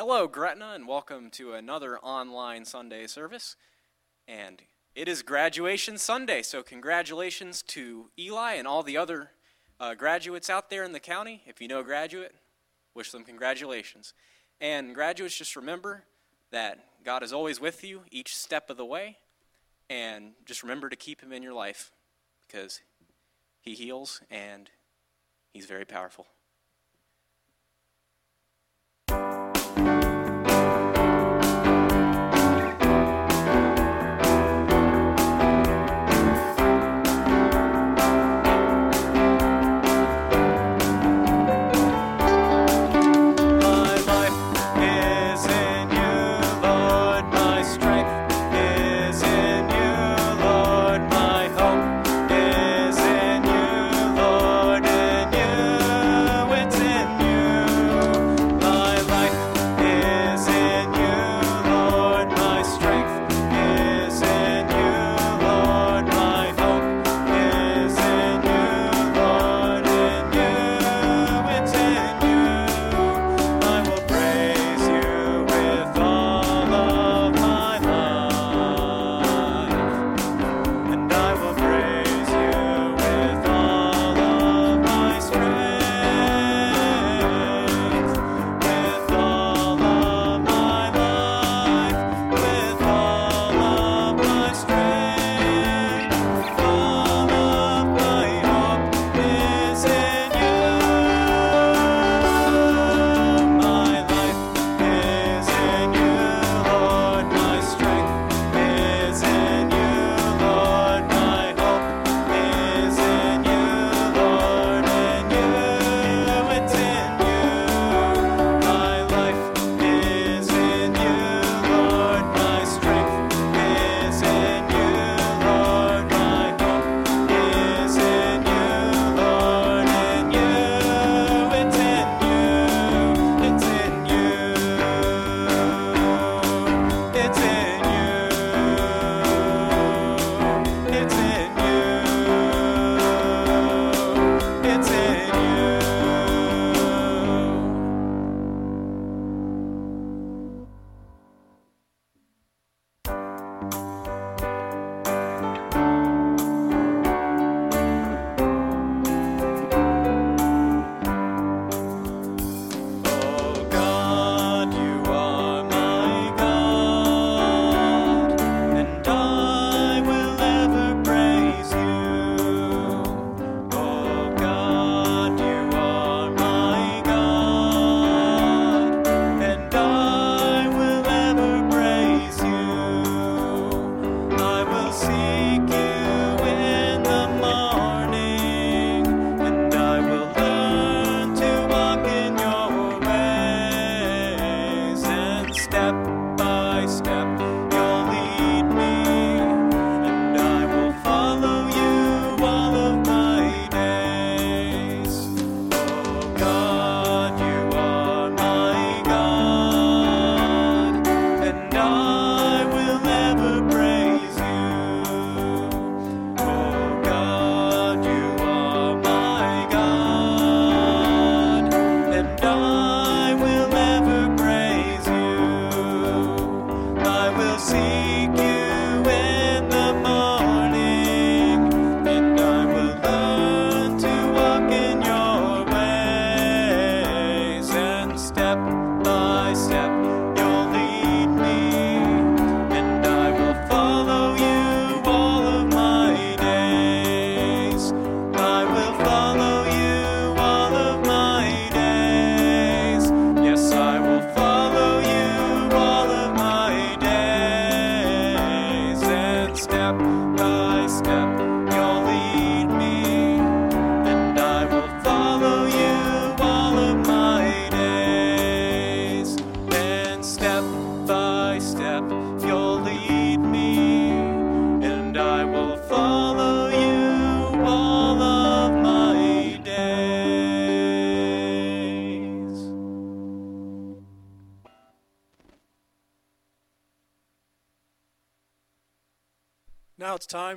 Hello, Gretna, and welcome to another online Sunday service. And it is graduation Sunday, so congratulations to Eli and all the other uh, graduates out there in the county. If you know a graduate, wish them congratulations. And graduates, just remember that God is always with you each step of the way, and just remember to keep Him in your life because He heals and He's very powerful.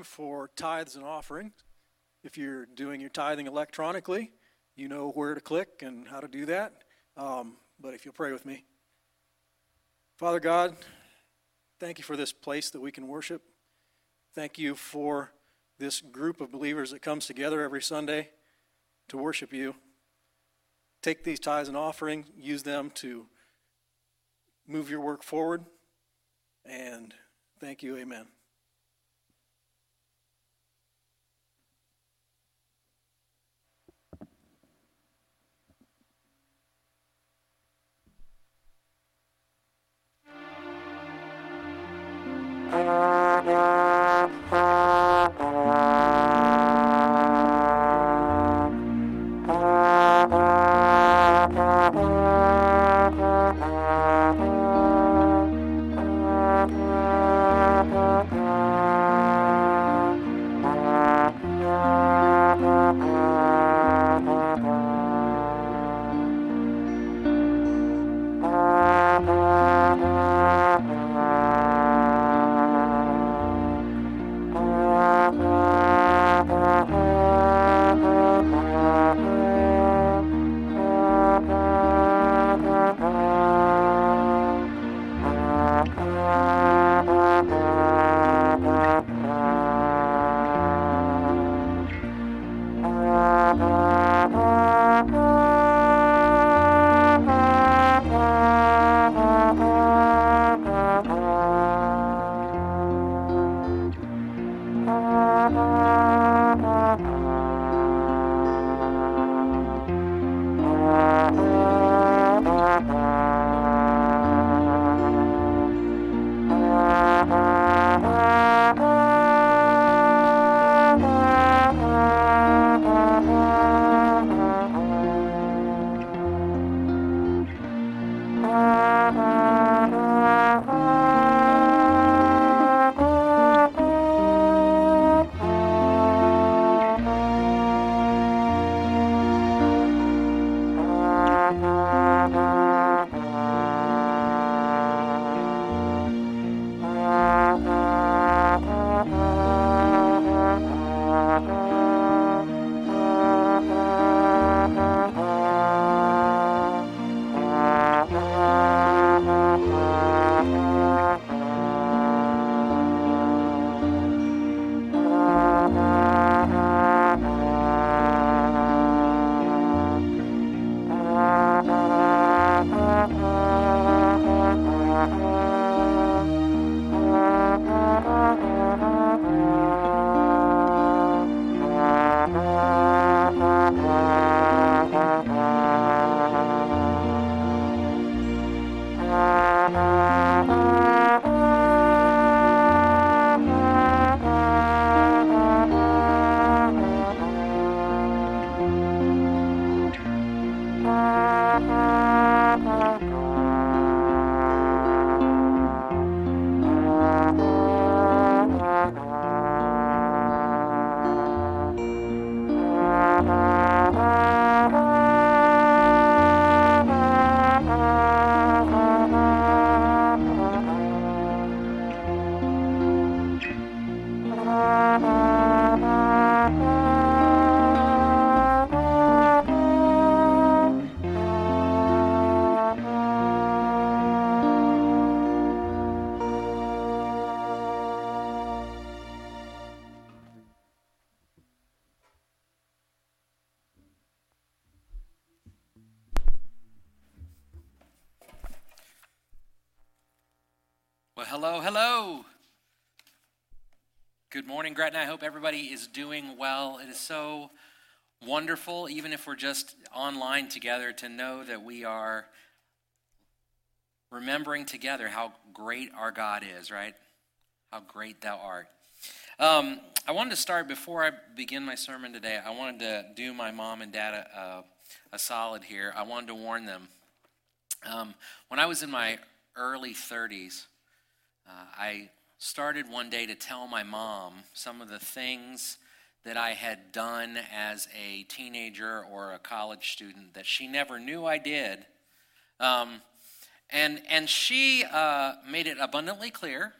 time for tithes and offerings. If you're doing your tithing electronically, you know where to click and how to do that. Um, but if you'll pray with me. Father God, thank you for this place that we can worship. Thank you for this group of believers that comes together every Sunday to worship you. Take these tithes and offerings, use them to move your work forward. And thank you. Amen. Thank you. Hello. Good morning, Gretna. I hope everybody is doing well. It is so wonderful, even if we're just online together, to know that we are remembering together how great our God is, right? How great thou art. Um, I wanted to start before I begin my sermon today. I wanted to do my mom and dad a, a solid here. I wanted to warn them. Um, when I was in my early 30s, uh, I started one day to tell my mom some of the things that I had done as a teenager or a college student that she never knew I did. Um, and, and she uh, made it abundantly clear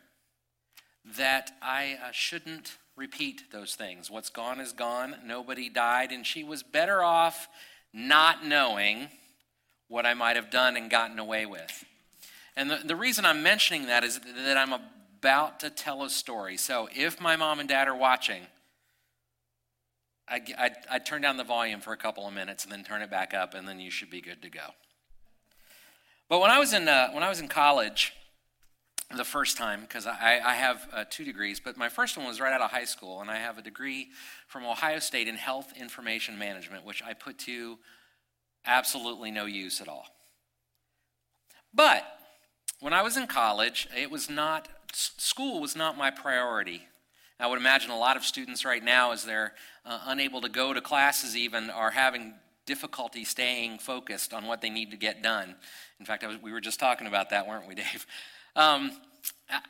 that I uh, shouldn't repeat those things. What's gone is gone. Nobody died. And she was better off not knowing what I might have done and gotten away with. And the, the reason I'm mentioning that is that I'm about to tell a story. So if my mom and dad are watching, I, I, turn down the volume for a couple of minutes and then turn it back up, and then you should be good to go. But when I was in, uh, when I was in college, the first time, because I, I, have uh, two degrees, but my first one was right out of high school, and I have a degree from Ohio State in Health Information Management, which I put to absolutely no use at all. But when I was in college, it was not, school was not my priority. I would imagine a lot of students right now, as they're uh, unable to go to classes even, are having difficulty staying focused on what they need to get done. In fact, was, we were just talking about that, weren't we, Dave? Um,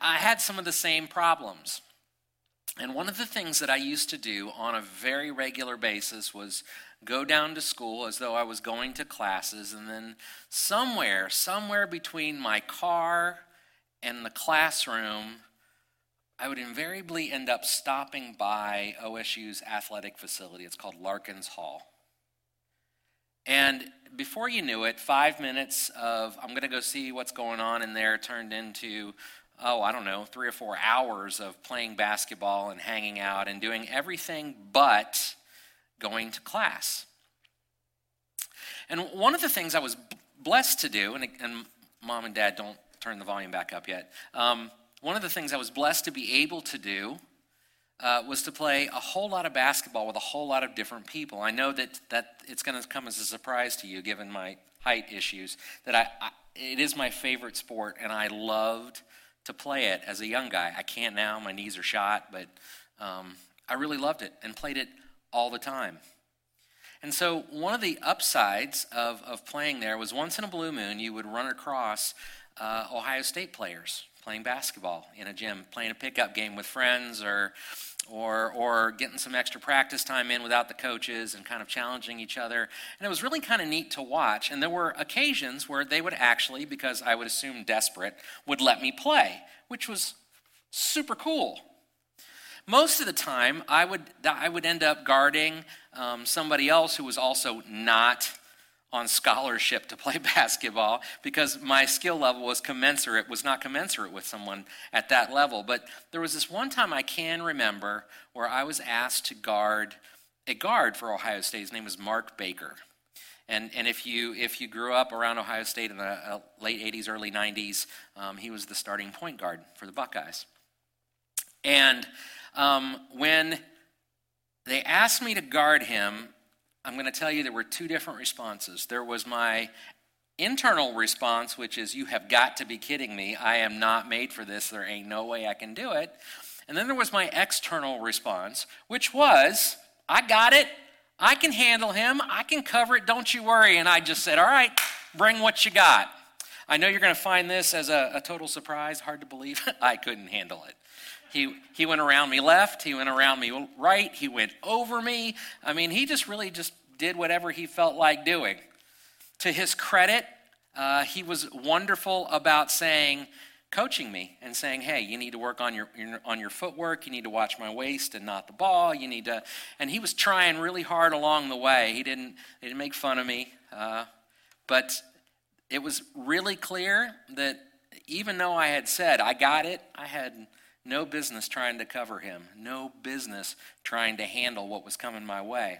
I had some of the same problems. And one of the things that I used to do on a very regular basis was go down to school as though I was going to classes, and then somewhere, somewhere between my car and the classroom, I would invariably end up stopping by OSU's athletic facility. It's called Larkins Hall. And before you knew it, five minutes of, I'm going to go see what's going on in there, turned into, oh, I don't know, three or four hours of playing basketball and hanging out and doing everything but going to class. And one of the things I was blessed to do, and, and mom and dad don't turn the volume back up yet. Um, one of the things I was blessed to be able to do uh, was to play a whole lot of basketball with a whole lot of different people. I know that, that it's going to come as a surprise to you, given my height issues, that I, I, it is my favorite sport, and I loved to play it as a young guy. I can't now; my knees are shot, but um, I really loved it and played it all the time. And so, one of the upsides of, of playing there was once in a blue moon, you would run across uh, Ohio State players playing basketball in a gym, playing a pickup game with friends, or, or, or getting some extra practice time in without the coaches and kind of challenging each other. And it was really kind of neat to watch. And there were occasions where they would actually, because I would assume desperate, would let me play, which was super cool. Most of the time, I would, I would end up guarding um, somebody else who was also not on scholarship to play basketball because my skill level was commensurate was not commensurate with someone at that level. But there was this one time i can remember where i was asked to guard a guard for ohio state. His name was mark baker. And, and if you if you grew up around ohio state in the uh, late 80s early 90s um, he was the starting point guard for the buckeyes. And um, when they asked me to guard him I'm going to tell you there were two different responses. There was my internal response, which is, You have got to be kidding me. I am not made for this. There ain't no way I can do it. And then there was my external response, which was, I got it. I can handle him. I can cover it. Don't you worry. And I just said, All right, bring what you got. I know you're going to find this as a, a total surprise, hard to believe. I couldn't handle it. He, he went around me left, he went around me right, he went over me. I mean, he just really just did whatever he felt like doing. To his credit, uh, he was wonderful about saying, coaching me and saying, "Hey, you need to work on your, your, on your footwork. You need to watch my waist and not the ball. You need to." And he was trying really hard along the way. He didn't he didn't make fun of me, uh, but it was really clear that even though I had said I got it, I had no business trying to cover him, no business trying to handle what was coming my way.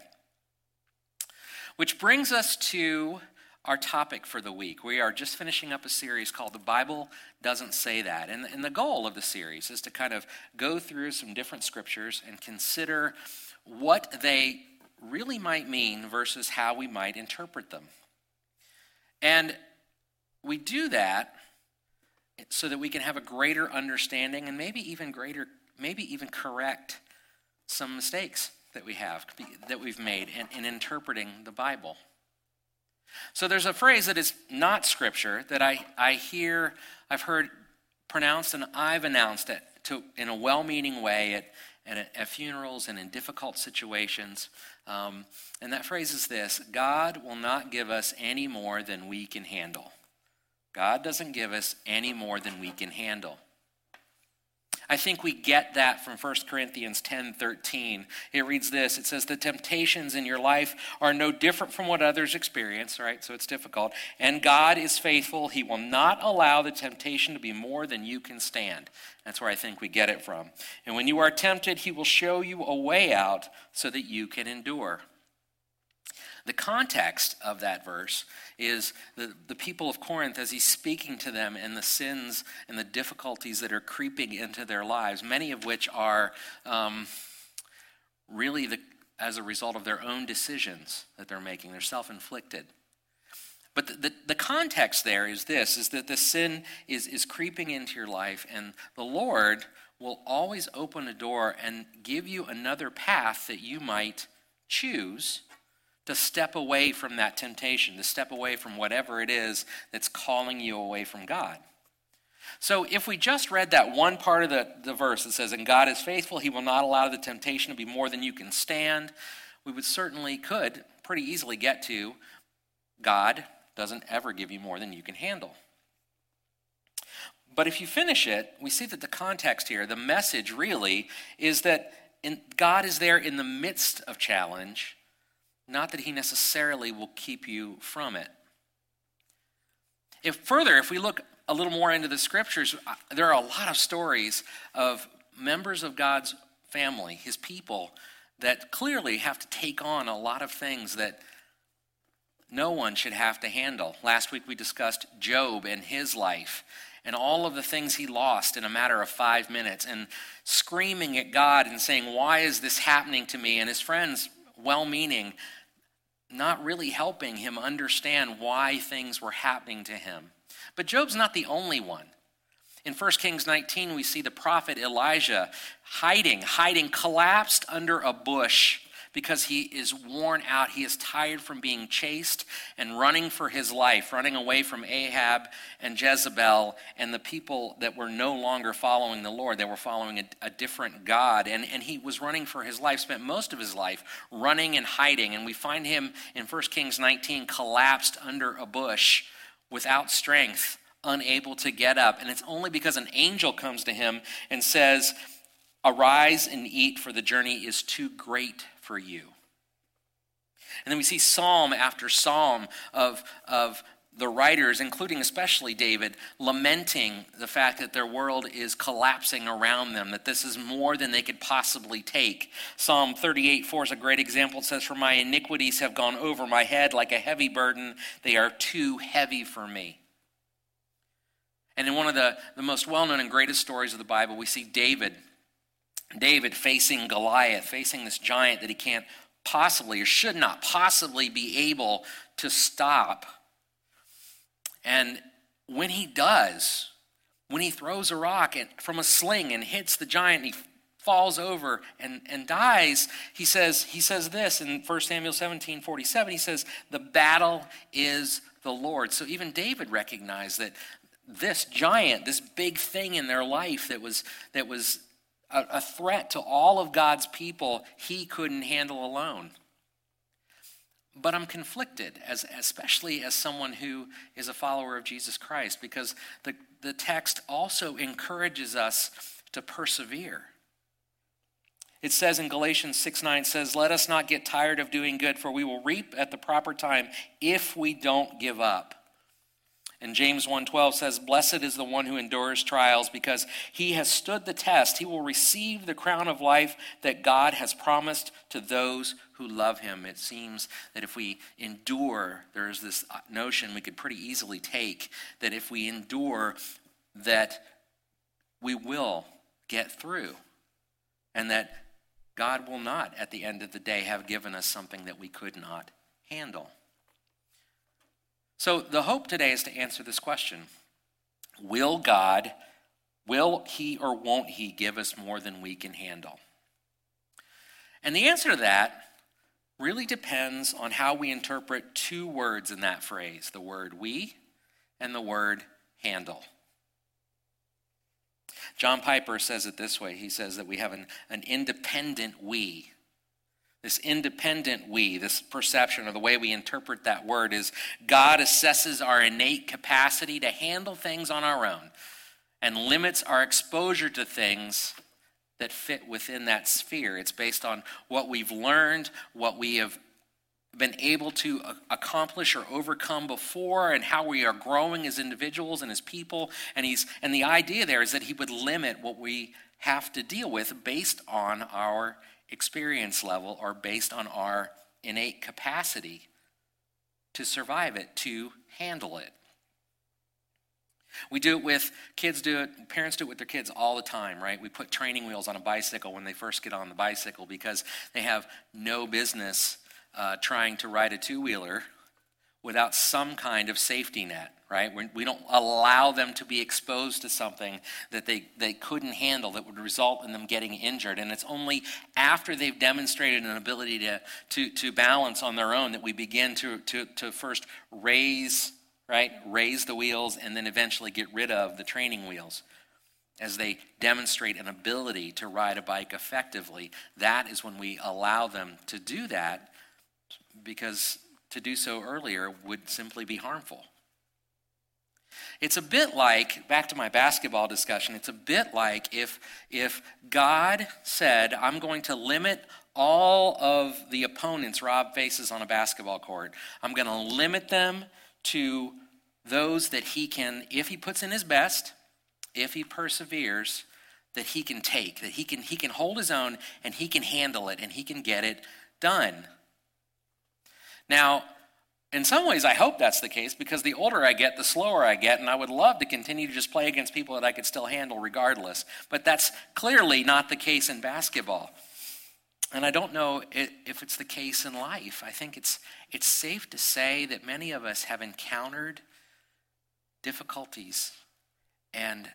Which brings us to our topic for the week. We are just finishing up a series called The Bible Doesn't Say That. And, and the goal of the series is to kind of go through some different scriptures and consider what they really might mean versus how we might interpret them. And we do that so that we can have a greater understanding and maybe even greater, maybe even correct some mistakes that we have, that we've made in, in interpreting the Bible. So there's a phrase that is not scripture that I, I hear, I've heard pronounced, and I've announced it to, in a well meaning way at, at, at, funerals and in difficult situations. Um, and that phrase is this God will not give us any more than we can handle. God doesn't give us any more than we can handle. I think we get that from 1 Corinthians 10 13. It reads this It says, The temptations in your life are no different from what others experience, right? So it's difficult. And God is faithful. He will not allow the temptation to be more than you can stand. That's where I think we get it from. And when you are tempted, He will show you a way out so that you can endure. The context of that verse is the, the people of Corinth as he's speaking to them and the sins and the difficulties that are creeping into their lives, many of which are um, really the, as a result of their own decisions that they're making. They're self inflicted. But the, the, the, context there is this is that the sin is, is creeping into your life, and the Lord will always open a door and give you another path that you might choose to step away from that temptation, to step away from whatever it is that's calling you away from God. So, if we just read that one part of the, the verse that says, And God is faithful, He will not allow the temptation to be more than you can stand, we would certainly could pretty easily get to God doesn't ever give you more than you can handle. But if you finish it, we see that the context here, the message really, is that in, God is there in the midst of challenge not that he necessarily will keep you from it. If further, if we look a little more into the scriptures, uh, there are a lot of stories of members of God's family, his people, that clearly have to take on a lot of things that no one should have to handle. Last week we discussed Job and his life and all of the things he lost in a matter of five minutes and screaming at God and saying, Why is this happening to me? And his friends, well meaning, not really helping him understand why things were happening to him. But Job's not the only one. In 1 Kings 19, we see the prophet Elijah hiding, hiding, collapsed under a bush because he is worn out. He is tired from being chased and running for his life, running away from Ahab and Jezebel and the people that were no longer following the Lord. They were following a, a different God. And, and he was running for his life, spent most of his life running and hiding. And we find him in 1 Kings 19 collapsed under a bush without strength unable to get up. And it's only because an angel comes to him and says, Arise and eat, for the journey is too great for you. And then we see psalm after psalm of, of the writers, including especially David, lamenting the fact that their world is collapsing around them, that this is more than they could possibly take. Psalm 38 4 is a great example. It says, For my iniquities have gone over my head like a heavy burden, they are too heavy for me. And in one of the, the most well known and greatest stories of the Bible, we see David David facing Goliath, facing this giant that he can't possibly or should not possibly be able to stop. And when he does, when he throws a rock from a sling and hits the giant, he falls over and, and dies, he says, he says this in 1 Samuel 17 47. He says, The battle is the Lord. So even David recognized that this giant, this big thing in their life that was, that was a, a threat to all of God's people he couldn't handle alone. But I'm conflicted, as, especially as someone who is a follower of Jesus Christ, because the, the text also encourages us to persevere. It says in Galatians 6 9 says, Let us not get tired of doing good, for we will reap at the proper time if we don't give up. And James 1:12 says, "Blessed is the one who endures trials because he has stood the test. He will receive the crown of life that God has promised to those who love him." It seems that if we endure, there's this notion we could pretty easily take that if we endure that we will get through and that God will not at the end of the day have given us something that we could not handle. So the hope today is to answer this question Will God, will He or won't He give us more than we can handle? And the answer to that really depends on how we interpret two words in that phrase the word we and the word handle. John Piper says it this way he says that we have an, an independent we this independent we, this perception or the way we interpret that word is God assesses our innate capacity to handle things on our own. and limits our exposure to things that fit within that sphere. It's based on what we've learned, what we have been able to accomplish or overcome before and how we are growing as individuals and as people and he's and the idea there is that he would limit what we have to deal with based on our experience level or based on our innate capacity to survive it to handle it. We do it with kids do it parents do it with their kids all the time right? We put training wheels on a bicycle when they first get on the bicycle because they have no business uh, trying to ride a two wheeler without some kind of safety net, right? We don't allow them to be exposed to something that they, they couldn't handle that would result in them getting injured. And it's only after they've demonstrated an ability to, to, to balance on their own that we begin to, to, to first raise, right? Raise the wheels and then eventually get rid of the training wheels. As they demonstrate an ability to ride a bike effectively, that is when we allow them to do that because to do so earlier would simply be harmful. It's a bit like, back to my basketball discussion, it's a bit like if, if God said, I'm going to limit all of the opponents Rob faces on a basketball court, I'm going to limit them to those that he can, if he puts in his best, if he perseveres, that he can take, that he can, he can hold his own and he can handle it and he can get it done. Now, in some ways, I hope that's the case because the older I get, the slower I get, and I would love to continue to just play against people that I could still handle regardless. But that's clearly not the case in basketball. And I don't know if it's the case in life. I think it's, it's safe to say that many of us have encountered difficulties and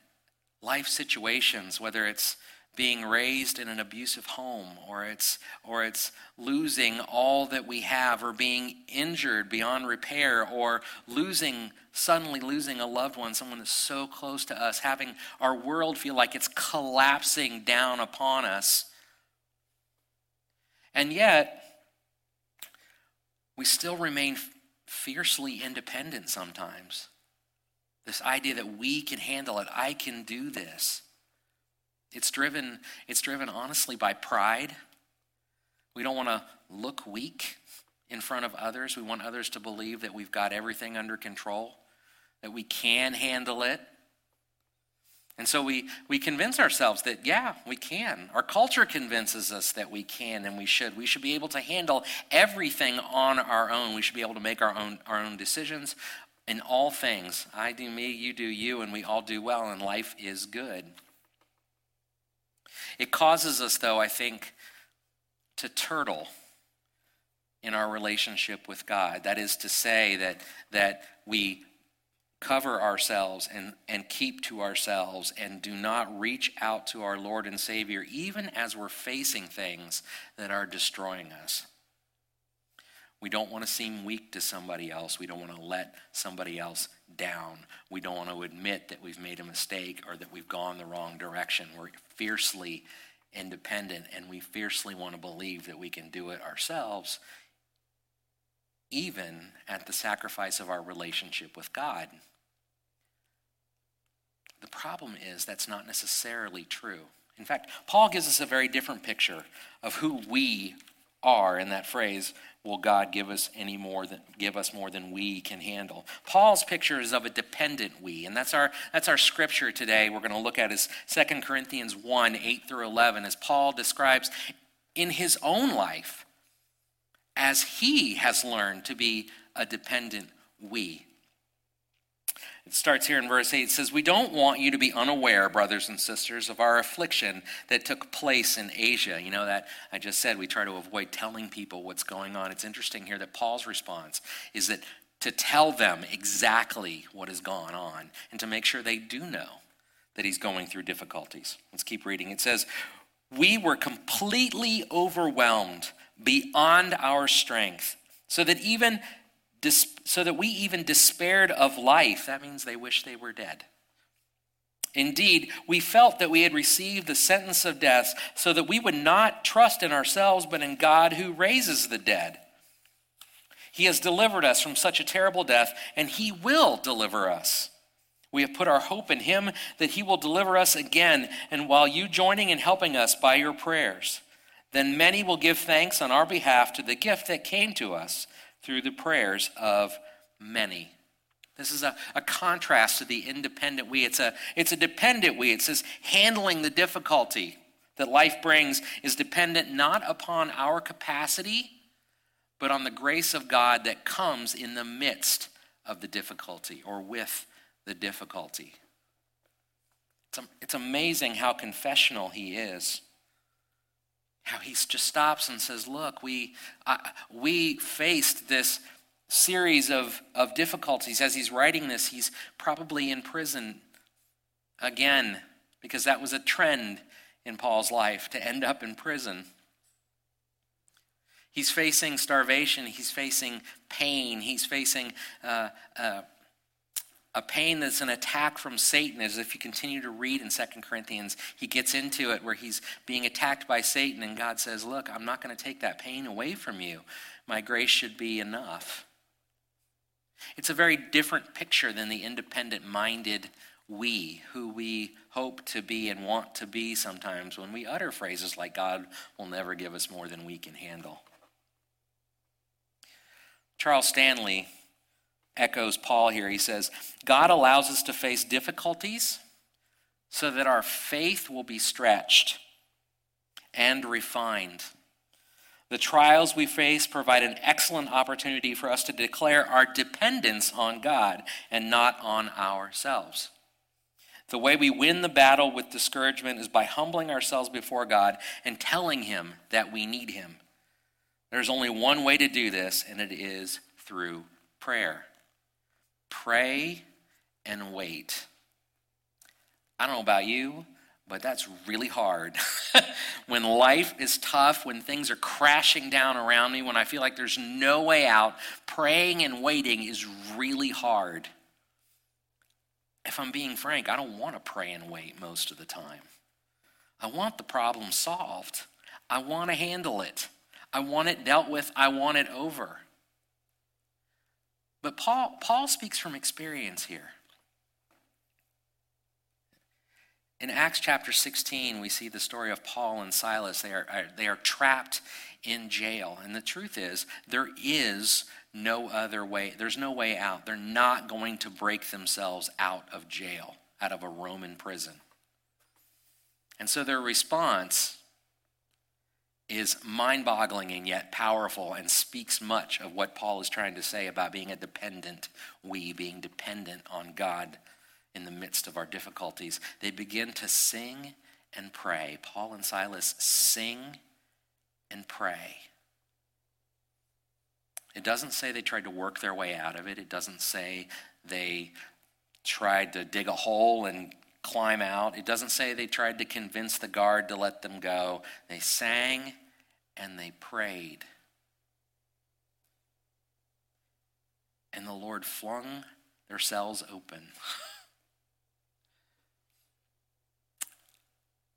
life situations, whether it's being raised in an abusive home or it's or it's losing all that we have or being injured beyond repair or losing suddenly losing a loved one someone that's so close to us having our world feel like it's collapsing down upon us. And yet we still remain fiercely independent sometimes. This idea that we can handle it i can do this it's driven, it's driven honestly by pride. We don't want to look weak in front of others. We want others to believe that we've got everything under control, that we can handle it. And so we, we convince ourselves that, yeah, we can. Our culture convinces us that we can and we should. We should be able to handle everything on our own. We should be able to make our own, our own decisions in all things. I do me, you do you, and we all do well, and life is good. It causes us, though, I think, to turtle in our relationship with God. That is to say, that, that we cover ourselves and, and keep to ourselves and do not reach out to our Lord and Savior, even as we're facing things that are destroying us. We don't want to seem weak to somebody else. We don't want to let somebody else down. We don't want to admit that we've made a mistake or that we've gone the wrong direction. We're fiercely independent and we fiercely want to believe that we can do it ourselves, even at the sacrifice of our relationship with God. The problem is that's not necessarily true. In fact, Paul gives us a very different picture of who we are in that phrase will God give us any more than give us more than we can handle. Paul's picture is of a dependent we, and that's our that's our scripture today. We're going to look at is 2 Corinthians 1, 8 through 11, as Paul describes in his own life as he has learned to be a dependent we. It starts here in verse 8. It says, We don't want you to be unaware, brothers and sisters, of our affliction that took place in Asia. You know that I just said we try to avoid telling people what's going on. It's interesting here that Paul's response is that to tell them exactly what has gone on and to make sure they do know that he's going through difficulties. Let's keep reading. It says, We were completely overwhelmed beyond our strength, so that even so that we even despaired of life. That means they wish they were dead. Indeed, we felt that we had received the sentence of death so that we would not trust in ourselves, but in God who raises the dead. He has delivered us from such a terrible death, and He will deliver us We have put our hope in him that he will deliver us again, and while you joining and helping us by your prayers, then many will give thanks on our behalf to the gift that came to us through the prayers of many. This is a, a contrast to the independent we. It's a, it's a dependent we. It says handling the difficulty that life brings is dependent not upon our capacity, but on the grace of God that comes in the midst of the difficulty or with the difficulty. It's, it's amazing how confessional he is. How he just stops and says, Look, we, we faced this series of, of difficulties. As he's writing this, he's probably in prison again, because that was a trend in Paul's life to end up in prison. He's facing starvation, he's facing pain, he's facing uh, uh, a pain that's an attack from Satan. As if you continue to read in Second Corinthians, he gets into it where he's being attacked by Satan, and God says, Look, I'm not going to take that pain away from you. My grace should be enough. It's a very different picture than the independent minded we, who we hope to be and want to be sometimes when we utter phrases like, God will never give us more than we can handle. Charles Stanley echoes Paul here. He says, God allows us to face difficulties so that our faith will be stretched and refined. The trials we face provide an excellent opportunity for us to declare our dependence on God and not on ourselves. The way we win the battle with discouragement is by humbling ourselves before God and telling Him that we need Him. There's only one way to do this, and it is through prayer. Pray and wait. I don't know about you, but that's really hard. when life is tough, when things are crashing down around me, when I feel like there's no way out, praying and waiting is really hard. If I'm being frank, I don't want to pray and wait most of the time. I want the problem solved. I want to handle it. I want it dealt with. I want it over. But Paul, Paul speaks from experience here. In Acts chapter 16, we see the story of Paul and Silas. They are, they are trapped in jail. And the truth is, there is no other way. There's no way out. They're not going to break themselves out of jail, out of a Roman prison. And so their response is mind boggling and yet powerful and speaks much of what Paul is trying to say about being a dependent, we being dependent on God in the midst of our difficulties. They begin to sing and pray. Paul and Silas sing and pray. It doesn't say they tried to work their way out of it. It doesn't say they tried to dig a hole and climb out. It doesn't say they tried to convince the guard to let them go. They sang and they prayed. And the Lord flung their cells open.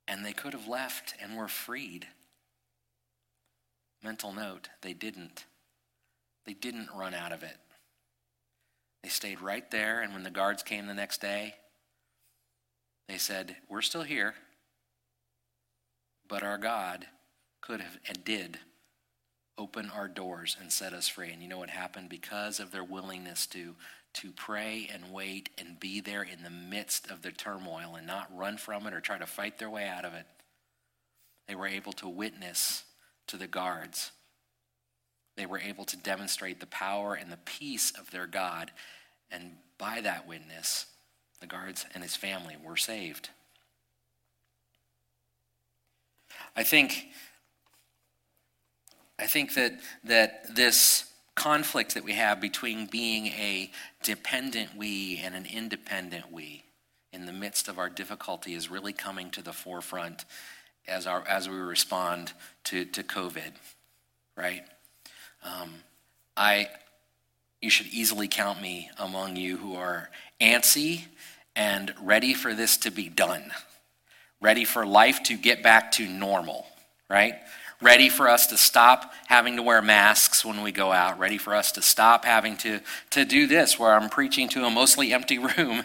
and they could have left and were freed. Mental note, they didn't. They didn't run out of it. They stayed right there, and when the guards came the next day, they said, We're still here, but our God could have and did open our doors and set us free. And you know what happened? Because of their willingness to to pray and wait and be there in the midst of the turmoil and not run from it or try to fight their way out of it. They were able to witness to the guards. They were able to demonstrate the power and the peace of their God. And by that witness, the guards and his family were saved. I think, I think that, that this conflict that we have between being a dependent we and an independent we in the midst of our difficulty is really coming to the forefront as, our, as we respond to, to COVID, right? Um, I, you should easily count me among you who are antsy and ready for this to be done, ready for life to get back to normal, right? ready for us to stop having to wear masks when we go out, ready for us to stop having to, to do this where I'm preaching to a mostly empty room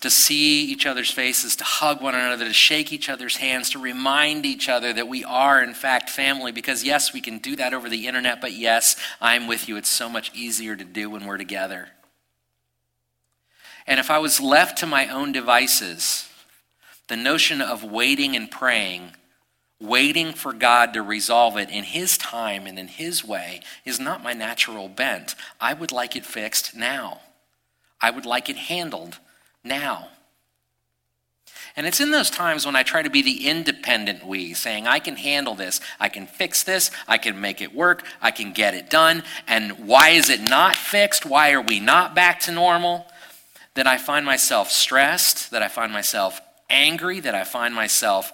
to see each other's faces, to hug one another, to shake each other's hands, to remind each other that we are, in fact, family. Because, yes, we can do that over the internet, but yes, I'm with you. It's so much easier to do when we're together. And if I was left to my own devices, the notion of waiting and praying, waiting for God to resolve it in His time and in His way, is not my natural bent. I would like it fixed now. I would like it handled now. And it's in those times when I try to be the independent we, saying, I can handle this, I can fix this, I can make it work, I can get it done. And why is it not fixed? Why are we not back to normal? That I find myself stressed, that I find myself angry, that I find myself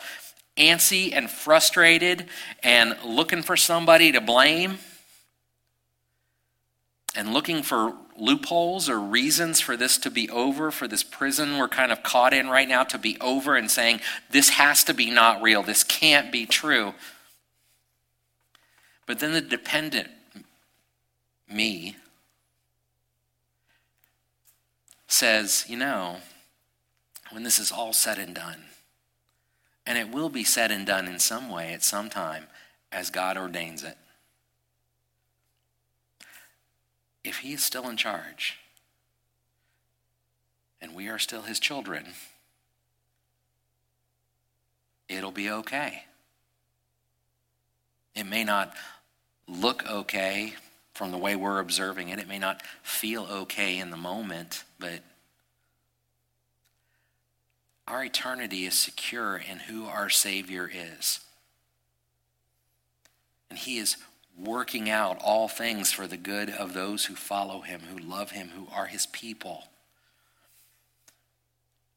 antsy and frustrated and looking for somebody to blame and looking for loopholes or reasons for this to be over, for this prison we're kind of caught in right now to be over, and saying, this has to be not real, this can't be true. But then the dependent me says, you know, when this is all said and done, and it will be said and done in some way at some time as God ordains it. If he is still in charge and we are still his children, it'll be okay. It may not look okay from the way we're observing it, it may not feel okay in the moment, but our eternity is secure in who our Savior is. And He is working out all things for the good of those who follow him, who love him, who are his people.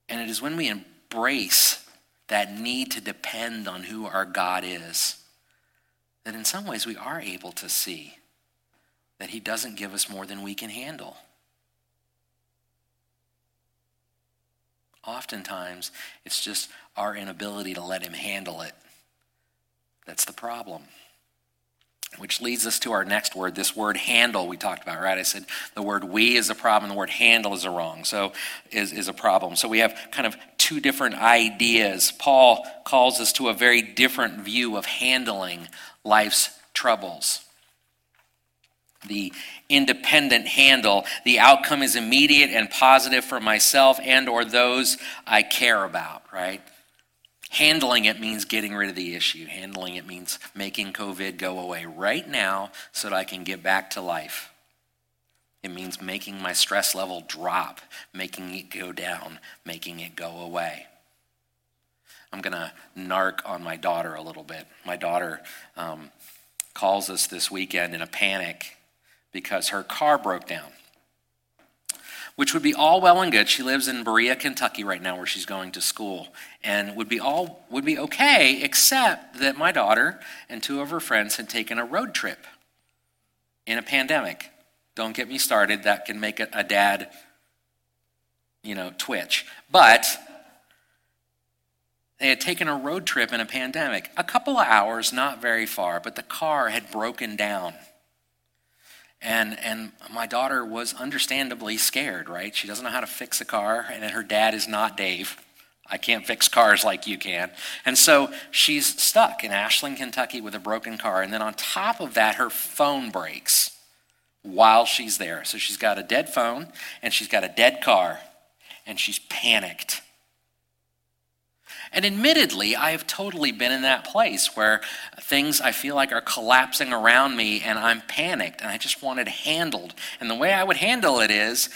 And it is when we embrace that need to depend on who our God is that in some ways we are able to see that he doesn't give us more than we can handle. Oftentimes, it's just our inability to let him handle it. That's the problem. Which leads us to our next word, this word handle we talked about, right? I said the word we is a problem, the word handle is a wrong, so is, is a problem. So we have kind of two different ideas. Paul calls us to a very different view of handling life's troubles. The independent handle, the outcome is immediate and positive for myself and or those I care about, right? Handling it means getting rid of the issue. Handling it means making COVID go away right now so that I can get back to life. It means making my stress level drop, making it go down, making it go away. I'm going to narc on my daughter a little bit. My daughter um, calls us this weekend in a panic because her car broke down which would be all well and good. She lives in Berea, Kentucky right now where she's going to school and would be all would be okay except that my daughter and two of her friends had taken a road trip in a pandemic. Don't get me started, that can make a, a dad you know, twitch. But they had taken a road trip in a pandemic. A couple of hours, not very far, but the car had broken down. And, and my daughter was understandably scared, right? She doesn't know how to fix a car, and her dad is not Dave. I can't fix cars like you can. And so she's stuck in Ashland, Kentucky with a broken car. And then on top of that, her phone breaks while she's there. So she's got a dead phone and she's got a dead car, and she's panicked. And admittedly, I have totally been in that place where things I feel like are collapsing around me and I'm panicked and I just want it handled. And the way I would handle it is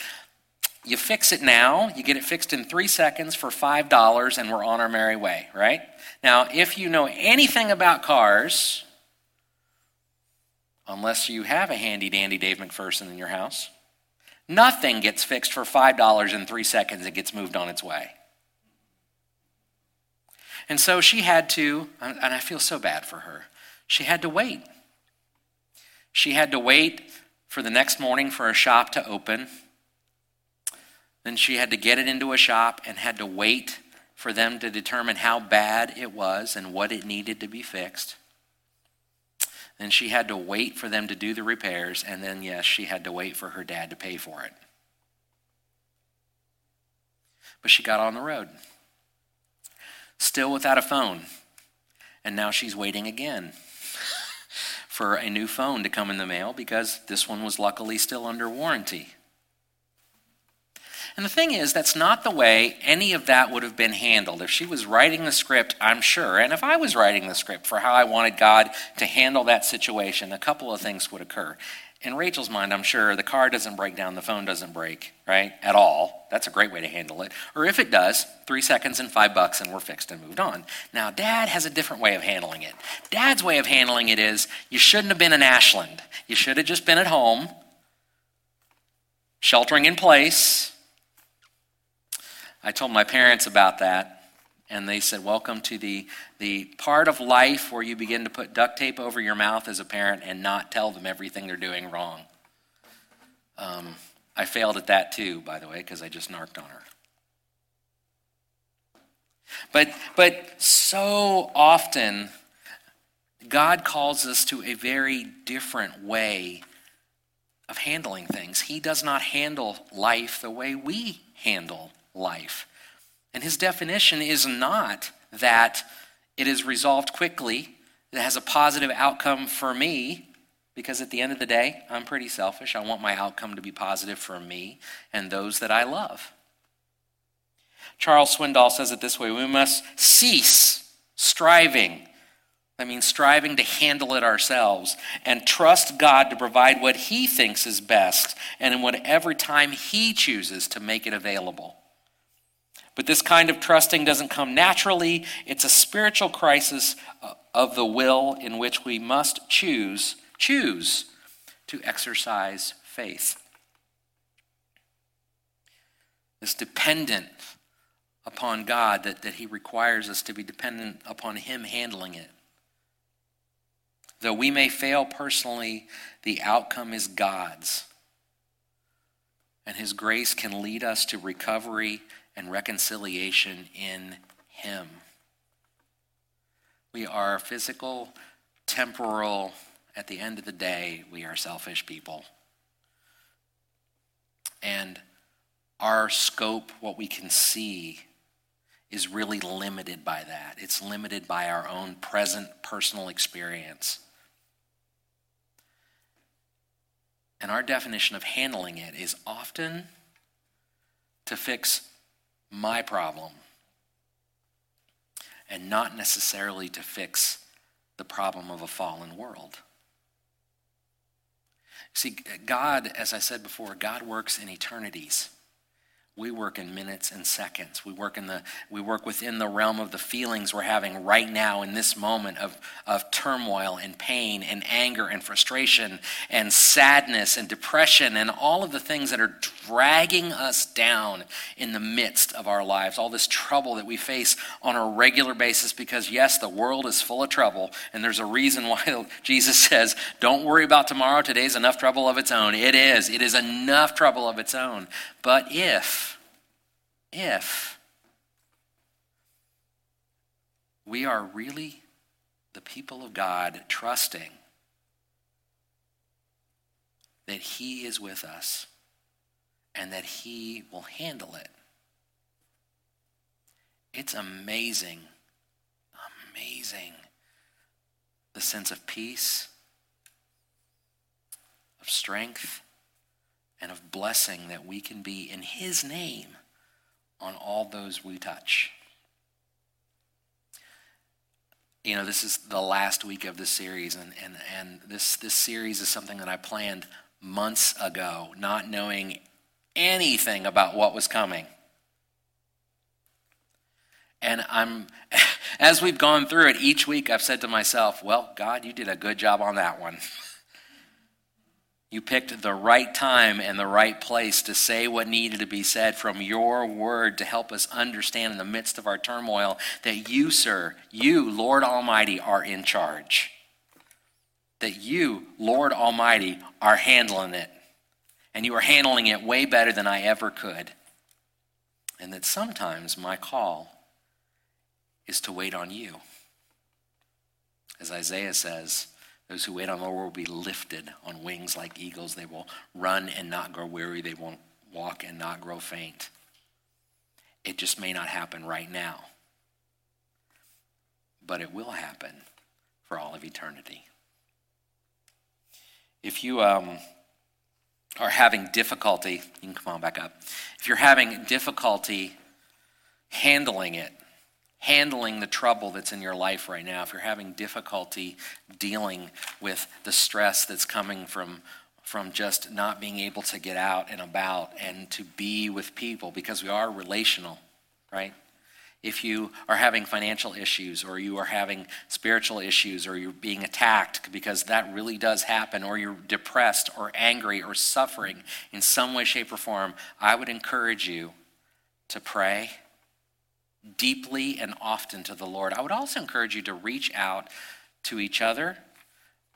you fix it now, you get it fixed in three seconds for $5, and we're on our merry way, right? Now, if you know anything about cars, unless you have a handy dandy Dave McPherson in your house, nothing gets fixed for $5 in three seconds, it gets moved on its way. And so she had to, and I feel so bad for her, she had to wait. She had to wait for the next morning for a shop to open. Then she had to get it into a shop and had to wait for them to determine how bad it was and what it needed to be fixed. Then she had to wait for them to do the repairs, and then, yes, she had to wait for her dad to pay for it. but she got on the road. Still without a phone. And now she's waiting again for a new phone to come in the mail because this one was luckily still under warranty. And the thing is, that's not the way any of that would have been handled. If she was writing the script, I'm sure, and if I was writing the script for how I wanted God to handle that situation, a couple of things would occur. In Rachel's mind, I'm sure the car doesn't break down, the phone doesn't break, right? At all. That's a great way to handle it. Or if it does, three seconds and five bucks and we're fixed and moved on. Now, dad has a different way of handling it. Dad's way of handling it is you shouldn't have been in Ashland. You should have just been at home, sheltering in place. I told my parents about that and they said, Welcome to the, the part of life where you begin to put duct tape over your mouth as a parent and not tell them everything they're doing wrong. Um, I failed at that too, by the way, because I just narked on her. But, but so often, God calls us to a very different way of handling things. He does not handle life the way we handle life. And his definition is not that it is resolved quickly, it has a positive outcome for me, because at the end of the day, I'm pretty selfish. I want my outcome to be positive for me and those that I love. Charles Swindoll says it this way we must cease striving. That means striving to handle it ourselves and trust God to provide what He thinks is best and in whatever time He chooses to make it available. But this kind of trusting doesn't come naturally. It's a spiritual crisis uh, of the will in which we must choose, choose to exercise faith. This dependent upon God, that, that He requires us to be dependent upon Him handling it. Though we may fail personally, the outcome is God's. And His grace can lead us to recovery and reconciliation in Him. We are physical, temporal, at the end of the day, we are selfish people. And our scope, what we can see, is really limited by that. It's limited by our own present personal experience. And our definition of handling it is often to fix my problem and not necessarily to fix the problem of a fallen world. See, God, as I said before, God works in eternities. We work in minutes and seconds. We work in the we work within the realm of the feelings we're having right now in this moment of, of turmoil and pain and anger and frustration and sadness and depression and all of the things that are dragging us down in the midst of our lives. All this trouble that we face on a regular basis because yes, the world is full of trouble, and there's a reason why Jesus says, Don't worry about tomorrow, today's enough trouble of its own. It is. It is enough trouble of its own. But if, if we are really the people of God trusting that He is with us and that He will handle it, it's amazing, amazing the sense of peace, of strength, and of blessing that we can be in His name on all those we touch. You know, this is the last week of this series, and, and, and this, this series is something that I planned months ago, not knowing anything about what was coming. And I'm, as we've gone through it each week, I've said to myself, well, God, you did a good job on that one. You picked the right time and the right place to say what needed to be said from your word to help us understand in the midst of our turmoil that you, sir, you, Lord Almighty, are in charge. That you, Lord Almighty, are handling it. And you are handling it way better than I ever could. And that sometimes my call is to wait on you. As Isaiah says, those who wait on the Lord will be lifted on wings like eagles. They will run and not grow weary. They won't walk and not grow faint. It just may not happen right now. But it will happen for all of eternity. If you um, are having difficulty, you can come on back up. If you're having difficulty handling it, handling the trouble that's in your life right now, if you're having difficulty dealing with the stress that's coming from from just not being able to get out and about and to be with people because we are relational, right? If you are having financial issues or you are having spiritual issues or you're being attacked because that really does happen or you're depressed or angry or suffering in some way, shape, or form, I would encourage you to pray deeply and often to the Lord. I would also encourage you to reach out to each other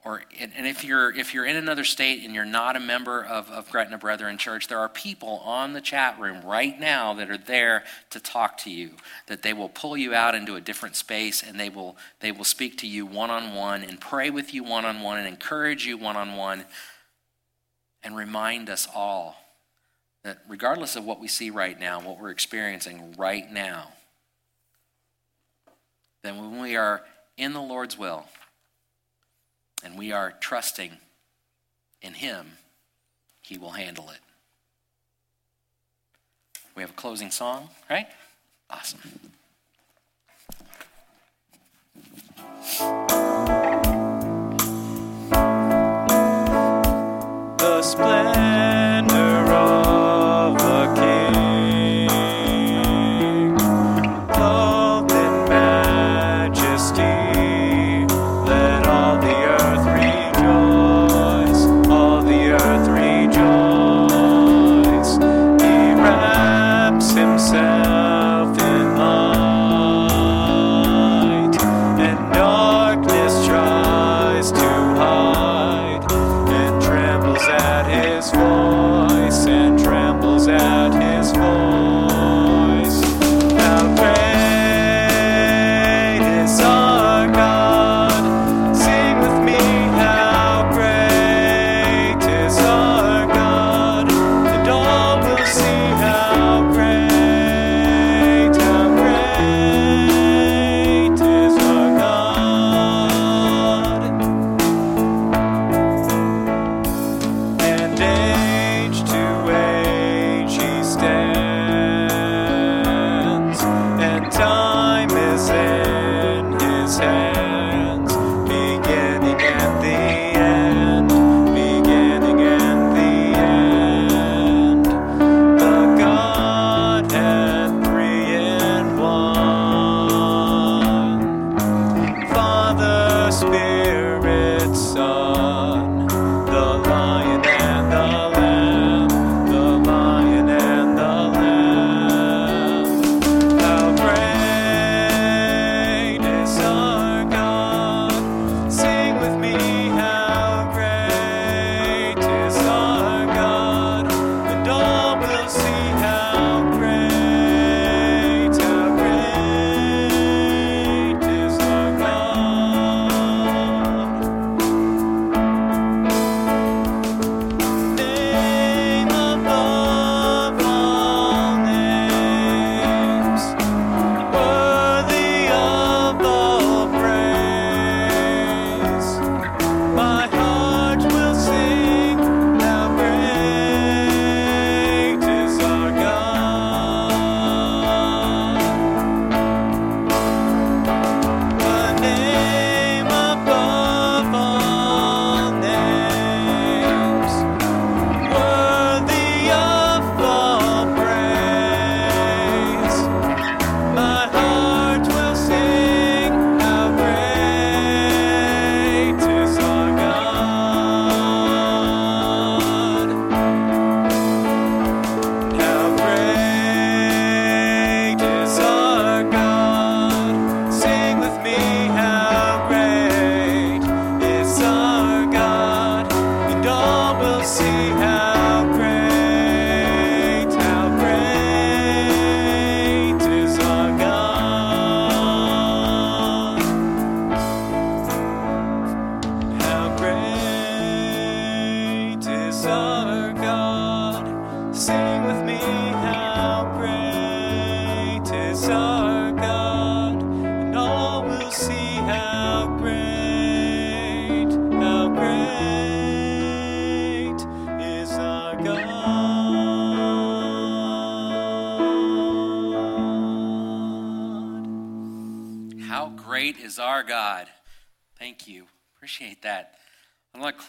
or and if you're if you're in another state and you're not a member of, of Gretna Brethren Church, there are people on the chat room right now that are there to talk to you, that they will pull you out into a different space and they will they will speak to you one on one and pray with you one on one and encourage you one on one and remind us all that regardless of what we see right now, what we're experiencing right now, then when we are in the Lord's will, and we are trusting in Him, He will handle it. We have a closing song, right? Awesome. The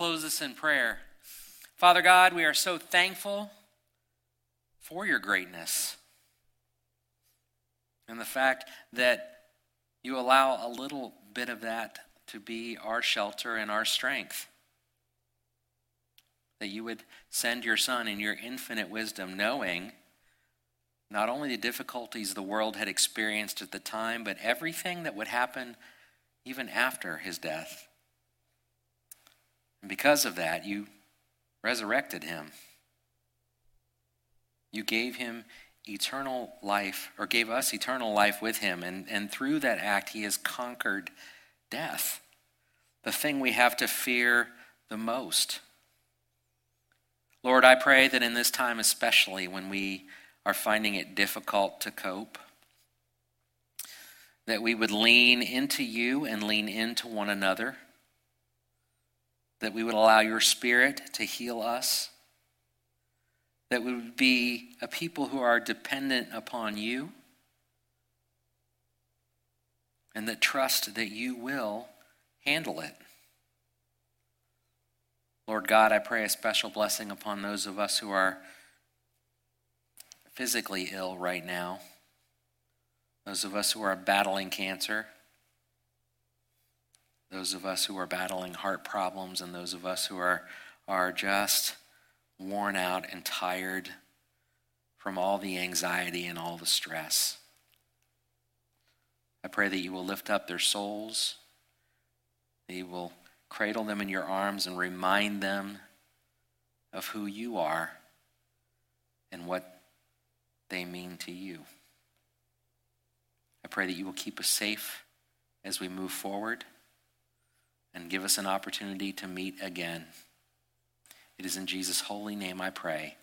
close this in prayer. Father God, we are so thankful for your greatness and the fact that you allow a little bit of that to be our shelter and our strength. That you would send your Son in your infinite wisdom, knowing not only the difficulties the world had experienced at the time, but everything that would happen even after his death. And because of that, you resurrected him. You gave him eternal life, or gave us eternal life with him. And, and through that act, he has conquered death, the thing we have to fear the most. Lord, I pray that in this time, especially when we are finding it difficult to cope, that we would lean into you and lean into one another, that we would allow your spirit to heal us, that we would be a people who are dependent upon you, and that trust that you will handle it. Lord God, I pray a special blessing upon those of us who are physically ill right now, those of us who are battling cancer, those of us who are battling heart problems, and those of us who are, are just worn out and tired from all the anxiety and all the stress. I pray that you will lift up their souls, that you will cradle them in your arms and remind them of who you are and what they mean to you. I pray that you will keep us safe as we move forward and give us an opportunity to meet again. It is in Jesus' holy name I pray.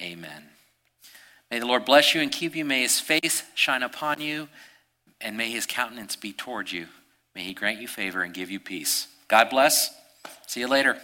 Amen. May the Lord bless you and keep you. May his face shine upon you, and may his countenance be toward you. May he grant you favor and give you peace. God bless. See you later.